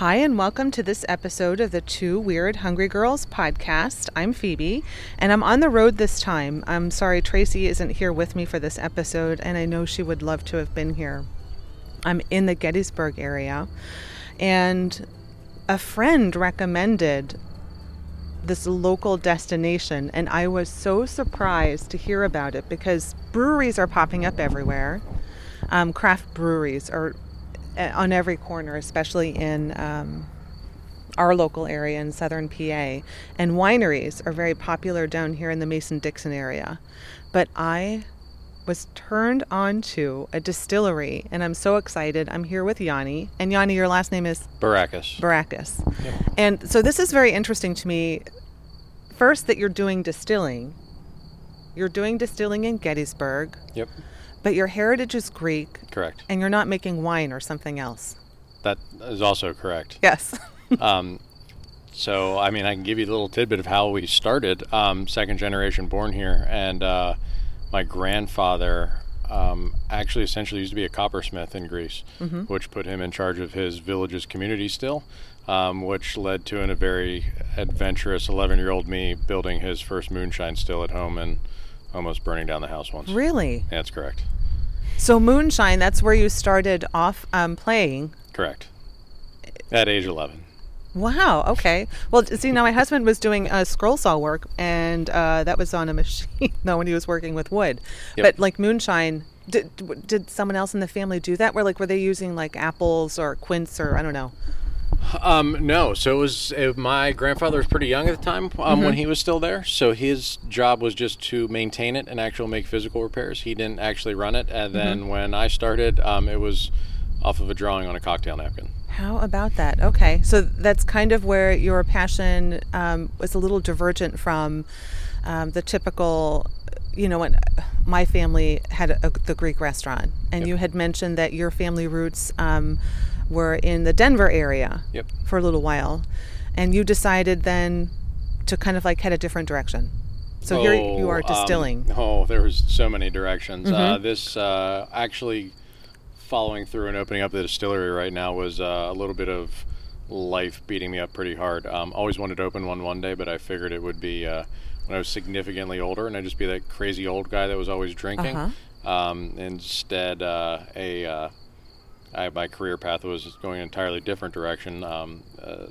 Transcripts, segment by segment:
Hi, and welcome to this episode of the Two Weird Hungry Girls podcast. I'm Phoebe, and I'm on the road this time. I'm sorry Tracy isn't here with me for this episode, and I know she would love to have been here. I'm in the Gettysburg area, and a friend recommended this local destination, and I was so surprised to hear about it because breweries are popping up everywhere. Um, craft breweries are on every corner, especially in um, our local area in southern PA. And wineries are very popular down here in the Mason Dixon area. But I was turned on to a distillery, and I'm so excited. I'm here with Yanni. And Yanni, your last name is Barakos. Barakos. And so this is very interesting to me. First, that you're doing distilling. You're doing distilling in Gettysburg, Yep, but your heritage is Greek, correct. and you're not making wine or something else. That is also correct. Yes. Um, so, I mean, I can give you a little tidbit of how we started. Um, second generation born here, and uh, my grandfather um, actually essentially used to be a coppersmith in Greece, which put him in charge of his village's community still, um, which led to in a very adventurous 11 year old me building his first moonshine still at home and almost burning down the house once. really? That's correct. So moonshine, that's where you started off um, playing. Correct. At age 11. Wow. Okay. Well, see, now my husband was doing uh, scroll saw work, and uh, that was on a machine. no, when he was working with wood. Yep. But like moonshine, did did someone else in the family do that? Where like were they using like apples or quince or I don't know? Um, no. So it was uh, my grandfather was pretty young at the time um, when he was still there. So his job was just to maintain it and actually make physical repairs. He didn't actually run it. And then when I started, um, it was off of a drawing on a cocktail napkin. How about that? Okay, so that's kind of where your passion um, was a little divergent from um, the typical. You know, when my family had a, the Greek restaurant, and Yep. you had mentioned that your family roots um, were in the Denver area Yep. for a little while, and you decided then to kind of like head a different direction. So here you are Oh, um, distilling. oh, there was so many directions. Uh, this uh, actually following through and opening up the distillery right now was uh, a little bit of life beating me up pretty hard. Um, always wanted to open one one day, but I figured it would be uh, when I was significantly older, and I'd just be that crazy old guy that was always drinking. Uh-huh. Um, instead, uh, a uh, I, my career path was going an entirely different direction. Um, uh,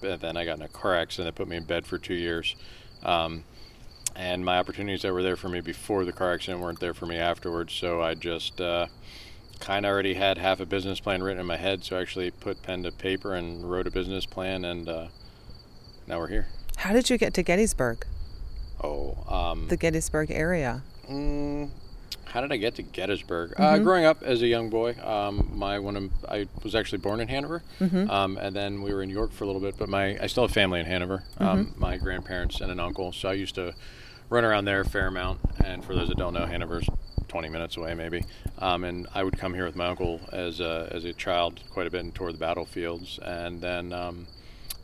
then I got in a car accident that put me in bed for two years. Um, and my opportunities that were there for me before the car accident weren't there for me afterwards. So I just uh, kind of already had half a business plan written in my head. So I actually put pen to paper and wrote a business plan, and uh, now we're here. How did you get to Gettysburg, Oh, um, the Gettysburg area? Mm, how did I get to Gettysburg? Uh, growing up as a young boy, um, my one of, I was actually born in Hanover, um, and then we were in York for a little bit. But my I still have family in Hanover. Um, my grandparents and an uncle, so I used to run around there a fair amount. And for those that don't know, Hanover's 20 minutes away, maybe. Um, and I would come here with my uncle as a, as a child quite a bit and tour the battlefields, and then. Um,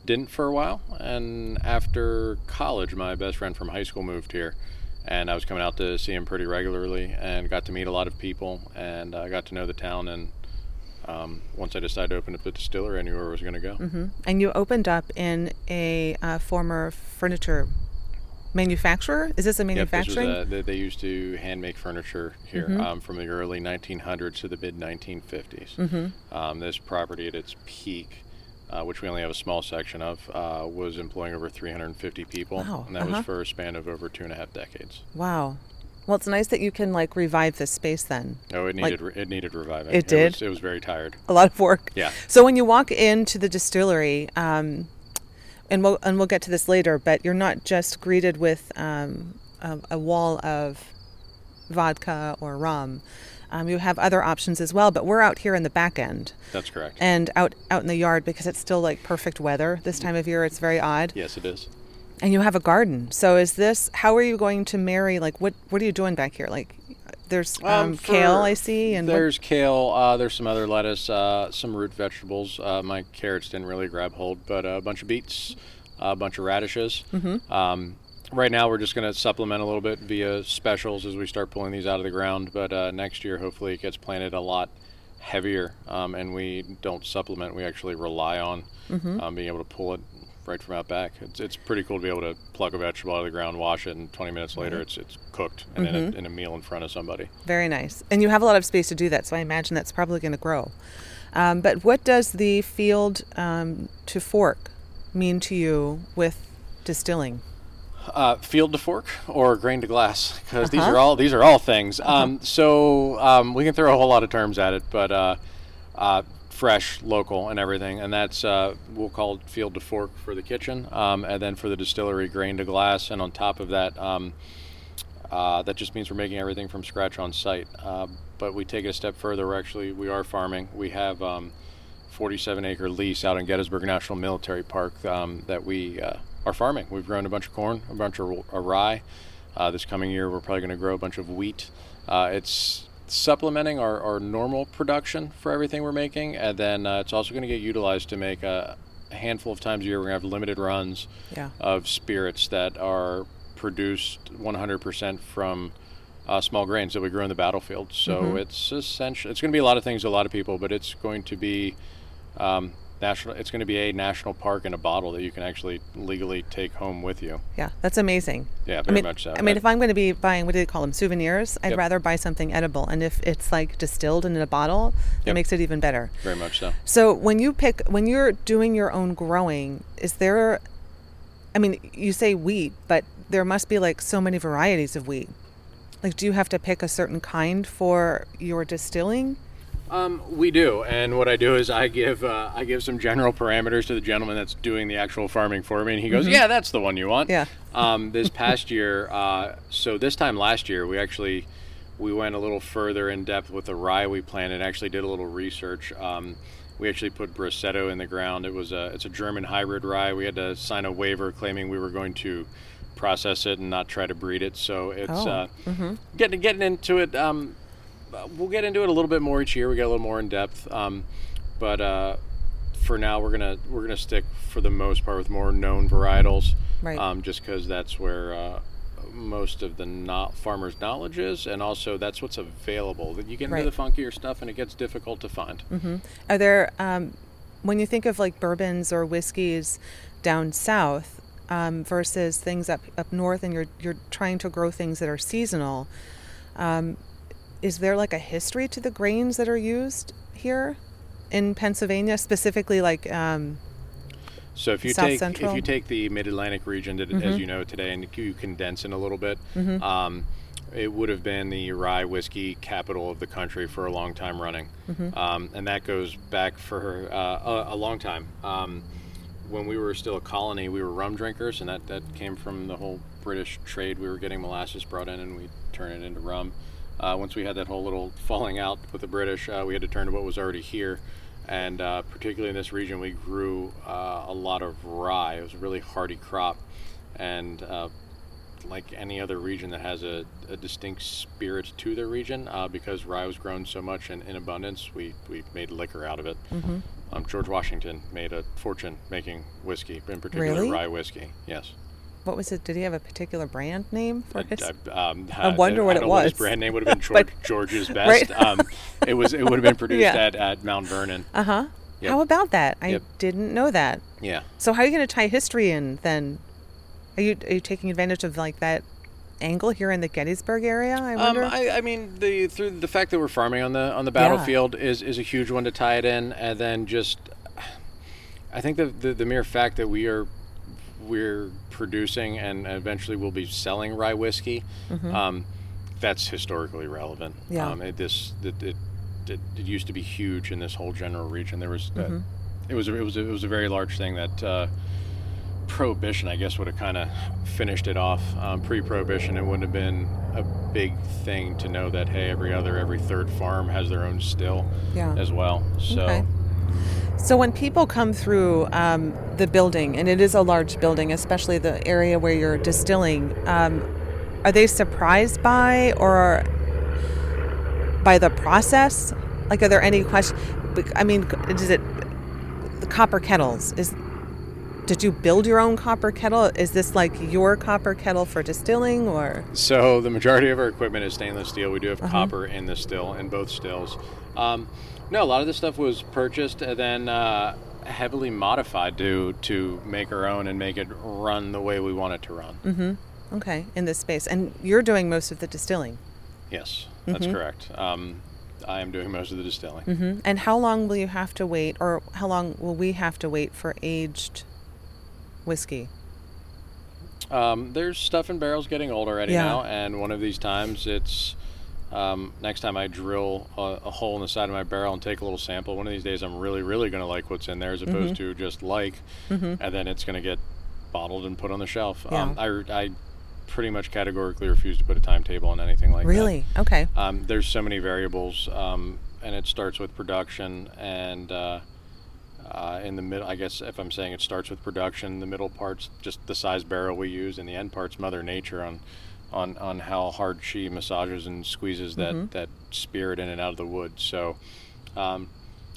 didn't for a while and after college my best friend from high school moved here and i was coming out to see him pretty regularly and got to meet a lot of people and i got to know the town and um, once i decided to open up the distillery i knew where i was going to go hmm And you opened up in a uh, former furniture manufacturer. Is this a manufacturing? Yep, this was, manufacturing? uh, they, they used to hand make furniture here Mm-hmm. um, from the early 1900s to the mid 1950s. Mm-hmm. Um, this property at its peak, uh, which we only have a small section of, uh, was employing over 350 people, Wow, and that uh-huh. was for a span of over two and a half decades. wow. Well, it's nice that you can like revive this space then. Oh, it Like- needed re- it needed reviving. It did? was, it was very tired. A lot of work. Yeah. So when you walk into the distillery, um, and we'll and we'll get to this later, but you're not just greeted with um, a, a wall of vodka or rum. Um, you have other options as well, but we're out here in the back end That's correct. and out out in the yard because it's still like perfect weather this time of year. It's very odd. yes, it is. And you have a garden. So is this how are you going to marry like what what are you doing back here? Like there's um, for- kale I see and what- there's kale. Uh, there's some other lettuce, uh, some root vegetables. Uh, my carrots didn't really grab hold, but a bunch of beets, a bunch of radishes. Mm-hmm. Um, right now, we're just going to supplement a little bit via specials as we start pulling these out of the ground. But uh, next year, hopefully, it gets planted a lot heavier, um, and we don't supplement. We actually rely on Mm-hmm. um, being able to pull it right from out back. It's, it's pretty cool to be able to pluck a vegetable out of the ground, wash it, and 20 minutes later it's it's cooked and in, Mm-hmm. a, in a meal in front of somebody. Very nice. And you have a lot of space to do that, so I imagine that's probably going to grow. Um, but what does the field um, to fork mean to you with distilling? Uh, field to fork or grain to glass because these Uh-huh. are all these are all things. Um, so um, we can throw a whole lot of terms at it, but uh, uh, fresh, local, and everything, and that's uh, we'll call it field to fork for the kitchen, um, and then for the distillery, grain to glass, and on top of that. Um, uh, that just means we're making everything from scratch on site. Uh, but we take it a step further. We're actually we are farming. We have um, 47 acre lease out in Gettysburg National Military Park um, that we uh, are farming. We've grown a bunch of corn, a bunch of rye. Uh, this coming year, we're probably going to grow a bunch of wheat. Uh, it's supplementing our, our normal production for everything we're making, and then uh, it's also going to get utilized to make a, a handful of times a year. We're going to have limited runs Yeah. of spirits that are produced 100% from uh, small grains that we grow in the battlefield. So Mm-hmm. it's essential. It's going to be a lot of things to a lot of people, but it's going to be um, national. It's going to be a national park in a bottle that you can actually legally take home with you. Yeah, that's amazing. Yeah, I very mean, much so. I mean, That- if I'm going to be buying, what do they call them, souvenirs? I'd Yep. rather buy something edible. And if it's like distilled in a bottle, that Yep. makes it even better. very much so. So when you pick, when you're doing your own growing, is there, I mean, you say wheat, but there must be like so many varieties of wheat. Like, do you have to pick a certain kind for your distilling? Um, we do, and what I do is I give uh, I give some general parameters to the gentleman that's doing the actual farming for me, and he goes, "Yeah, that's the one you want." Yeah. Um, this past year, uh, so this time last year, we actually we went a little further in depth with the rye we planted. Actually, did a little research. Um, we actually put Brasetto in the ground. It was a it's a German hybrid rye. We had to sign a waiver claiming we were going to process it and not try to breed it. So it's Oh, uh, getting getting into it. Um, we'll get into it a little bit more each year. We get a little more in depth, um, but uh, for now we're gonna we're gonna stick for the most part with more known varietals, Right. um, just because that's where uh, most of the not farmers' knowledge is, and also that's what's available. That you get into Right. the funkier stuff, and it gets difficult to find. Are there, um, when you think of like bourbons or whiskeys down south um, versus things up up north, and you're you're trying to grow things that are seasonal, um, is there like a history to the grains that are used here in Pennsylvania, specifically like? Um, So if you South take Central? if you take the Mid Atlantic region, that, as you know today, and you condense it a little bit, um, it would have been the rye whiskey capital of the country for a long time running, um, and that goes back for uh, a, a long time. Um, when we were still a colony, we were rum drinkers, and that, that came from the whole British trade. We were getting molasses brought in, and we turn it into rum. Uh, once we had that whole little falling out with the British, uh, we had to turn to what was already here. And uh, particularly in this region, we grew uh, a lot of rye. It was a really hardy crop, and uh, like any other region that has a, a distinct spirit to their region, uh, because rye was grown so much and in abundance, we, we made liquor out of it. Mm-hmm. Um, George Washington made a fortune making whiskey, in particular Really? rye whiskey. Yes. What was it? Did he have a particular brand name for his? I, um, I wonder what I it know His was. brand name would have been But- George, George's Right. best. um, it was. It would have been produced Yeah. at, at Mount Vernon. Uh huh. Yep. How about that? I Yep. didn't know that. Yeah. So how are you going to tie history in then? Are you are you taking advantage of like that angle here in the Gettysburg area? I Um, wonder. I, I mean, the through the fact that we're farming on the on the battlefield is, is a huge one to tie it in, and then just, I think the, the the mere fact that we are we're producing and eventually we'll be selling rye whiskey, um, that's historically relevant. Mm-hmm. Yeah. Um, it, this it, it, it it used to be huge in this whole general region. There was uh, Mm-hmm. it was a- it was a, it was a very large thing that. Uh, prohibition, I guess, would have kind of finished it off. Um, pre-prohibition, it wouldn't have been a big thing to know that hey, every other, every third farm has their own still Yeah. as well. So Okay. So when people come through um, the building, and it is a large building, especially the area where you're distilling, um, are they surprised by or by the process? Like, are there any questions? I mean, is it the copper kettles? Is did you build your own copper kettle? Is this like your copper kettle for distilling, or So the majority of our equipment is stainless steel. We do have Uh-huh. copper in the still, in both stills. Um, No, a lot of this stuff was purchased and then uh, heavily modified to to make our own and make it run the way we want it to run. Mm-hmm. Okay, in this space, and you're doing most of the distilling. Yes, that's Mhm. correct. Um, I am doing most of the distilling. Mm-hmm. And how long will you have to wait, or how long will we have to wait for aged whiskey? Um, there's stuff in barrels getting old already Yeah. now, and one of these times it's um, next time I drill a, a hole in the side of my barrel and take a little sample. One of these days, I'm really, really going to like what's in there as opposed to just like, Mm-hmm. and then it's going to get bottled and put on the shelf. Yeah. Um, I, I pretty much categorically refuse to put a timetable on anything like that. Really? Okay. Um, there's so many variables, um, and it starts with production. And uh, uh, in the middle, I guess if I'm saying it starts with production, the middle part's just the size barrel we use, and the end part's Mother Nature on, on, on how hard she massages and squeezes that, Mhm. that spirit in and out of the wood. So, um,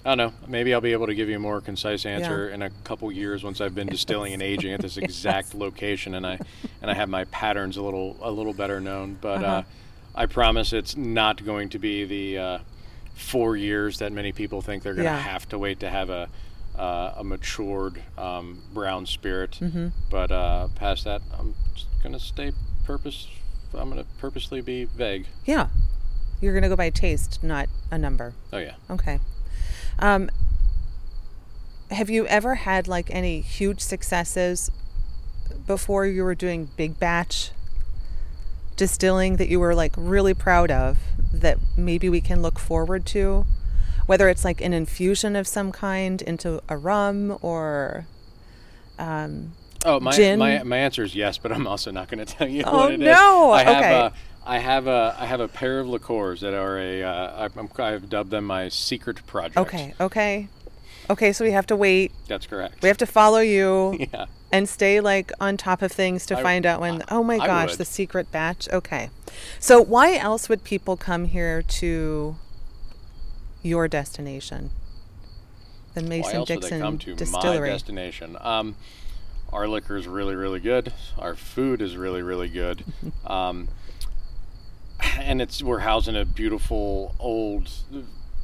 I don't know. Maybe I'll be able to give you a more concise answer in a couple years once I've been distilling and aging at this exact location, and I and I have my patterns a little a little better known. But Uh-huh. uh, I promise it's not going to be the uh, four years that many people think they're going to Yeah. have to wait to have a uh, a matured um, brown spirit. Mm-hmm. But uh, past that, I'm just going to stay purpose. I'm going to purposely be vague. Yeah. You're gonna go by taste, not a number. Oh yeah. Okay. Um, have you ever had like any huge successes before you were doing big batch distilling that you were like really proud of that maybe we can look forward to? Whether it's like an infusion of some kind into a rum or um, Oh, my, Gin? my my answer is yes, but I'm also not going to tell you Oh, what it is. no! I have Okay. a, I have a I have a pair of liqueurs that are a uh, I'm, I've dubbed them my secret project. okay, okay, okay. So we have to wait. that's correct. We have to follow you. yeah. and stay like on top of things to I- find out when oh my I gosh the secret batch okay so why else would people come here to your destination the Why mason else would they dixon come to my distillery destination? Um, our liquor is really, really good. Our food is really, really good. um, and it's we're housed in a beautiful, old,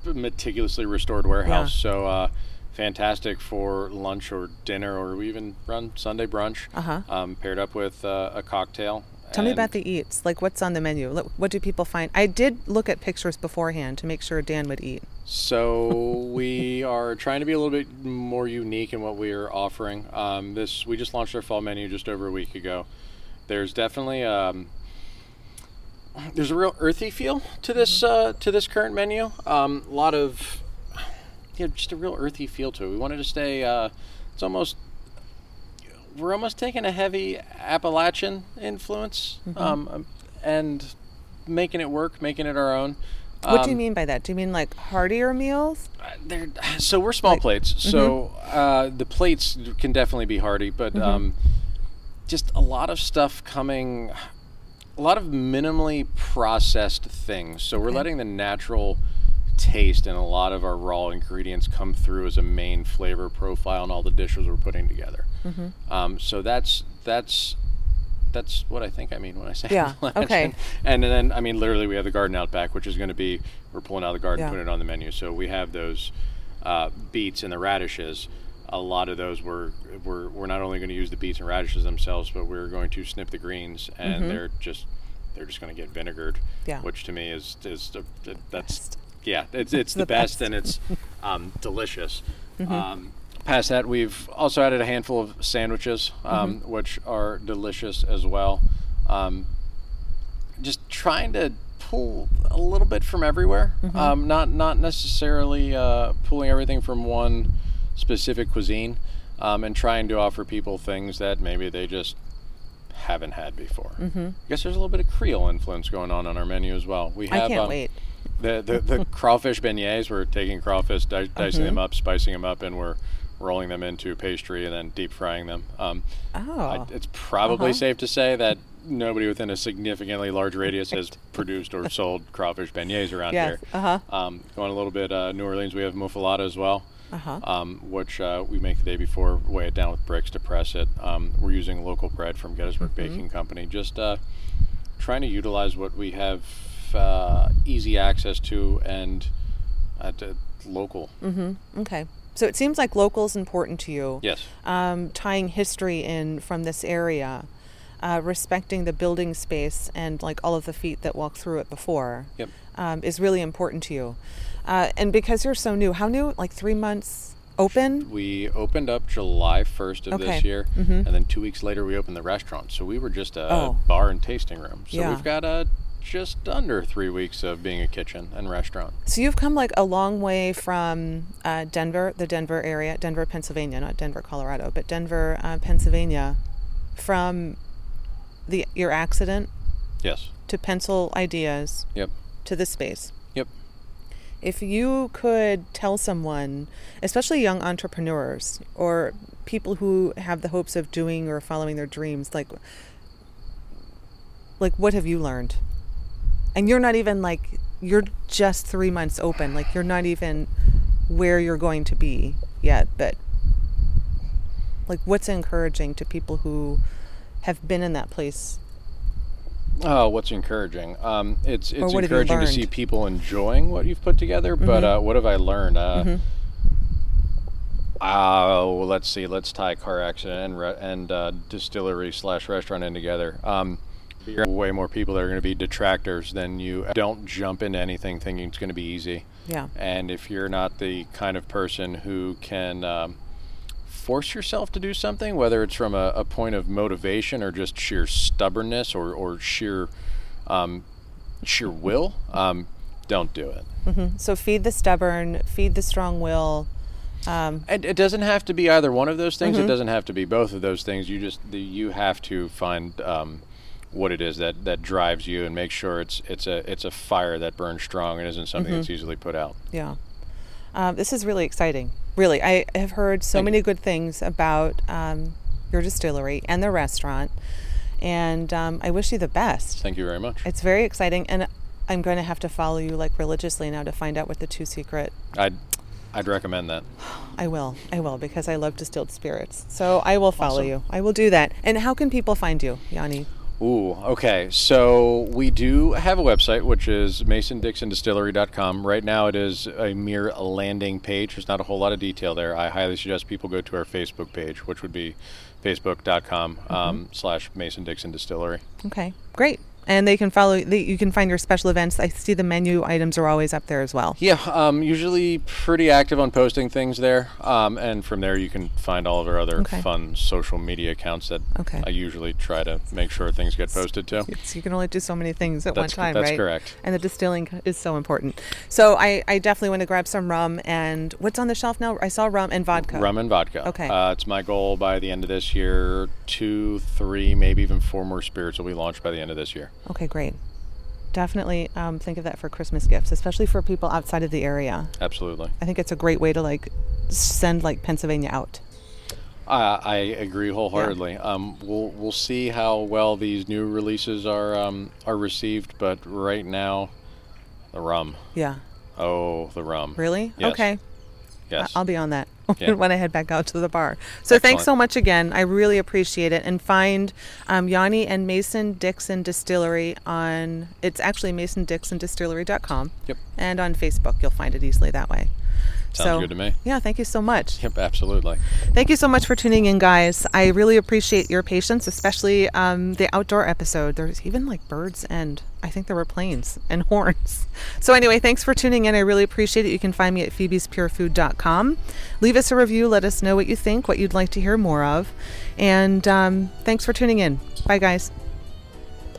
meticulously restored warehouse. So uh, fantastic for lunch or dinner, or we even run Sunday brunch. uh-huh Um, paired up with uh, a cocktail. tell me about the eats like what's on the menu what do people find i did look at pictures beforehand to make sure dan would eat So we are trying to be a little bit more unique in what we are offering. Um, this we just launched our fall menu just over a week ago. There's definitely um, there's a real earthy feel to this uh, to this current menu. Um, a lot of yeah, just a real earthy feel to it. We wanted to stay. Uh, it's almost we're almost taking a heavy Appalachian influence um, um, and making it work, making it our own. What do you Um, mean by that do you mean like heartier meals uh, they're so we're small Like- plates. So uh, the plates can definitely be hearty, but um, just a lot of stuff coming, a lot of minimally processed things. So we're letting the natural taste and a lot of our raw ingredients come through as a main flavor profile in all the dishes we're putting together. Mm-hmm. Um, so that's that's that's what I think I mean when I say Yeah, okay. And then I mean literally we have the garden out back, which is going to be we're pulling out the garden, Yeah. putting it on the menu. So we have those uh, beets and the radishes. A lot of those we're we're, we're not only going to use the beets and radishes themselves, but we're going to snip the greens, and Mhm. they're just they're just going to get vinegared, Yeah. which to me is is the, the- that's Best. yeah, it's it's the, the best, best. and it's um, delicious. Mm-hmm. Um, past that, we've also added a handful of sandwiches, um, Mm-hmm. which are delicious as well. Um, just trying to pull a little bit from everywhere, Mm-hmm. um, not not necessarily uh, pulling everything from one specific cuisine, um, and trying to offer people things that maybe they just haven't had before. mm-hmm. I guess there's a little bit of Creole influence going on on our menu as well. We have i can't um, wait the the, the crawfish beignets. We're taking crawfish, di- dicing them Mhm. up, spicing them up, and we're rolling them into pastry and then deep frying them. Um, oh I, it's probably Uh-huh. safe to say that nobody within a significantly large radius has produced or sold crawfish beignets around yes here. uh-huh Um, going a little bit uh, New Orleans, we have muffuletta as well, uh-huh um, which uh, we make the day before, weigh it down with bricks to press it. Um, we're using local bread from Gettysburg Mhm. Baking Company. Just uh, trying to utilize what we have uh, easy access to and uh, to local. Mm-hmm. Okay. So it seems like local is important to you. Yes. Um, tying history in from this area, uh, respecting the building space and like all of the feet that walked through it before Yep. um, is really important to you. Uh, and because you're so new, how new? Like three months open? We opened up July 1st of Okay. this year, Mhm. and then two weeks later we opened the restaurant. So we were just a Oh. bar and tasting room. So Yeah. we've got uh, just under three weeks of being a kitchen and restaurant. So you've come like a long way from uh, Denver, the Denver area, Denver, Pennsylvania, not Denver, Colorado, but Denver, uh, Pennsylvania, from the your accident Yes. to pencil ideas Yep. to the space. Yep. If you could tell someone, especially young entrepreneurs or people who have the hopes of doing or following their dreams, like like what have you learned? And you're not even like you're just 3 months open. Like you're not even where you're going to be yet, but like what's encouraging to people who have been in that place? Oh, what's encouraging? Um, it's it's what have you encouraging to see people enjoying what you've put together. But Mhm. uh, what have I learned? Uh, Mhm. Oh, let's see. Let's tie car accident and re- and uh, distillery slash restaurant in together. Um, you're way more people that are going to be detractors than you. Don't jump into anything thinking it's going to be easy. Yeah. And if you're not the kind of person who can um, force yourself to do something, whether it's from a, a point of motivation or just sheer stubbornness or, or sheer um, sheer will, um, don't do it. hmm So feed the stubborn, feed the strong will. Um, And it doesn't have to be either one of those things. Mhm. It doesn't have to be both of those things. You just the, you have to find um, what it is that, that drives you and make sure it's it's a it's a fire that burns strong and isn't something Mhm. that's easily put out. Yeah. Um, this is really exciting. Really, I have heard so Thank many good things about um, your distillery and the restaurant, and um, I wish you the best. Thank you very much. It's very exciting, and I'm going to have to follow you like religiously now to find out what the two secret. I'd I'd recommend that. I will, I will, because I love distilled spirits. So I will follow Awesome. you. I will do that. And how can people find you, Yanni? Ooh, okay. So we do have a website, which is masondixondistillery.com. Right now, it is a mere landing page. There's not a whole lot of detail there. I highly suggest people go to our Facebook page, which would be facebook.com um, slash Mason Dixon Distillery. Okay, great. And they can follow. They, you can find your special events. I see the menu items are always up there as well. Yeah, um, usually pretty active on posting things there. Um, and from there, you can find all of our other Okay. fun social media accounts that Okay. I usually try to make sure things get posted to. You can only do so many things at That's, one time, that's right? correct. And the distilling is so important. So I, I definitely want to grab some rum and what's on the shelf now? I saw rum and vodka. Rum and vodka. Okay. Uh, it's my goal by the end of this year. Two, three, maybe even four more spirits will be launched by the end of this year. Okay, great. Definitely um, think of that for Christmas gifts, especially for people outside of the area. Absolutely. I think it's a great way to like send like Pennsylvania out. Uh, I agree wholeheartedly. Um, we'll we'll see how well these new releases are um, are received, but right now, the rum. Yeah. Oh, the rum. Really? Yes. Okay. Yes. I'll be on that Yeah. when I head back out to the bar. So thanks so much again. I really appreciate it. And find um, Yanni and Mason Dixon Distillery on, it's actually masondixondistillery.com. Yep. And on Facebook, you'll find it easily that way. Sounds so, good to me. Yeah, thank you so much. Yep, absolutely. Thank you so much for tuning in, guys. I really appreciate your patience, especially um, the outdoor episode. There's even like birds and I think there were planes and horns. So, anyway, thanks for tuning in. I really appreciate it. You can find me at phoebespurefood.com. Leave us a review. Let us know what you think, what you'd like to hear more of. And um, thanks for tuning in. Bye, guys.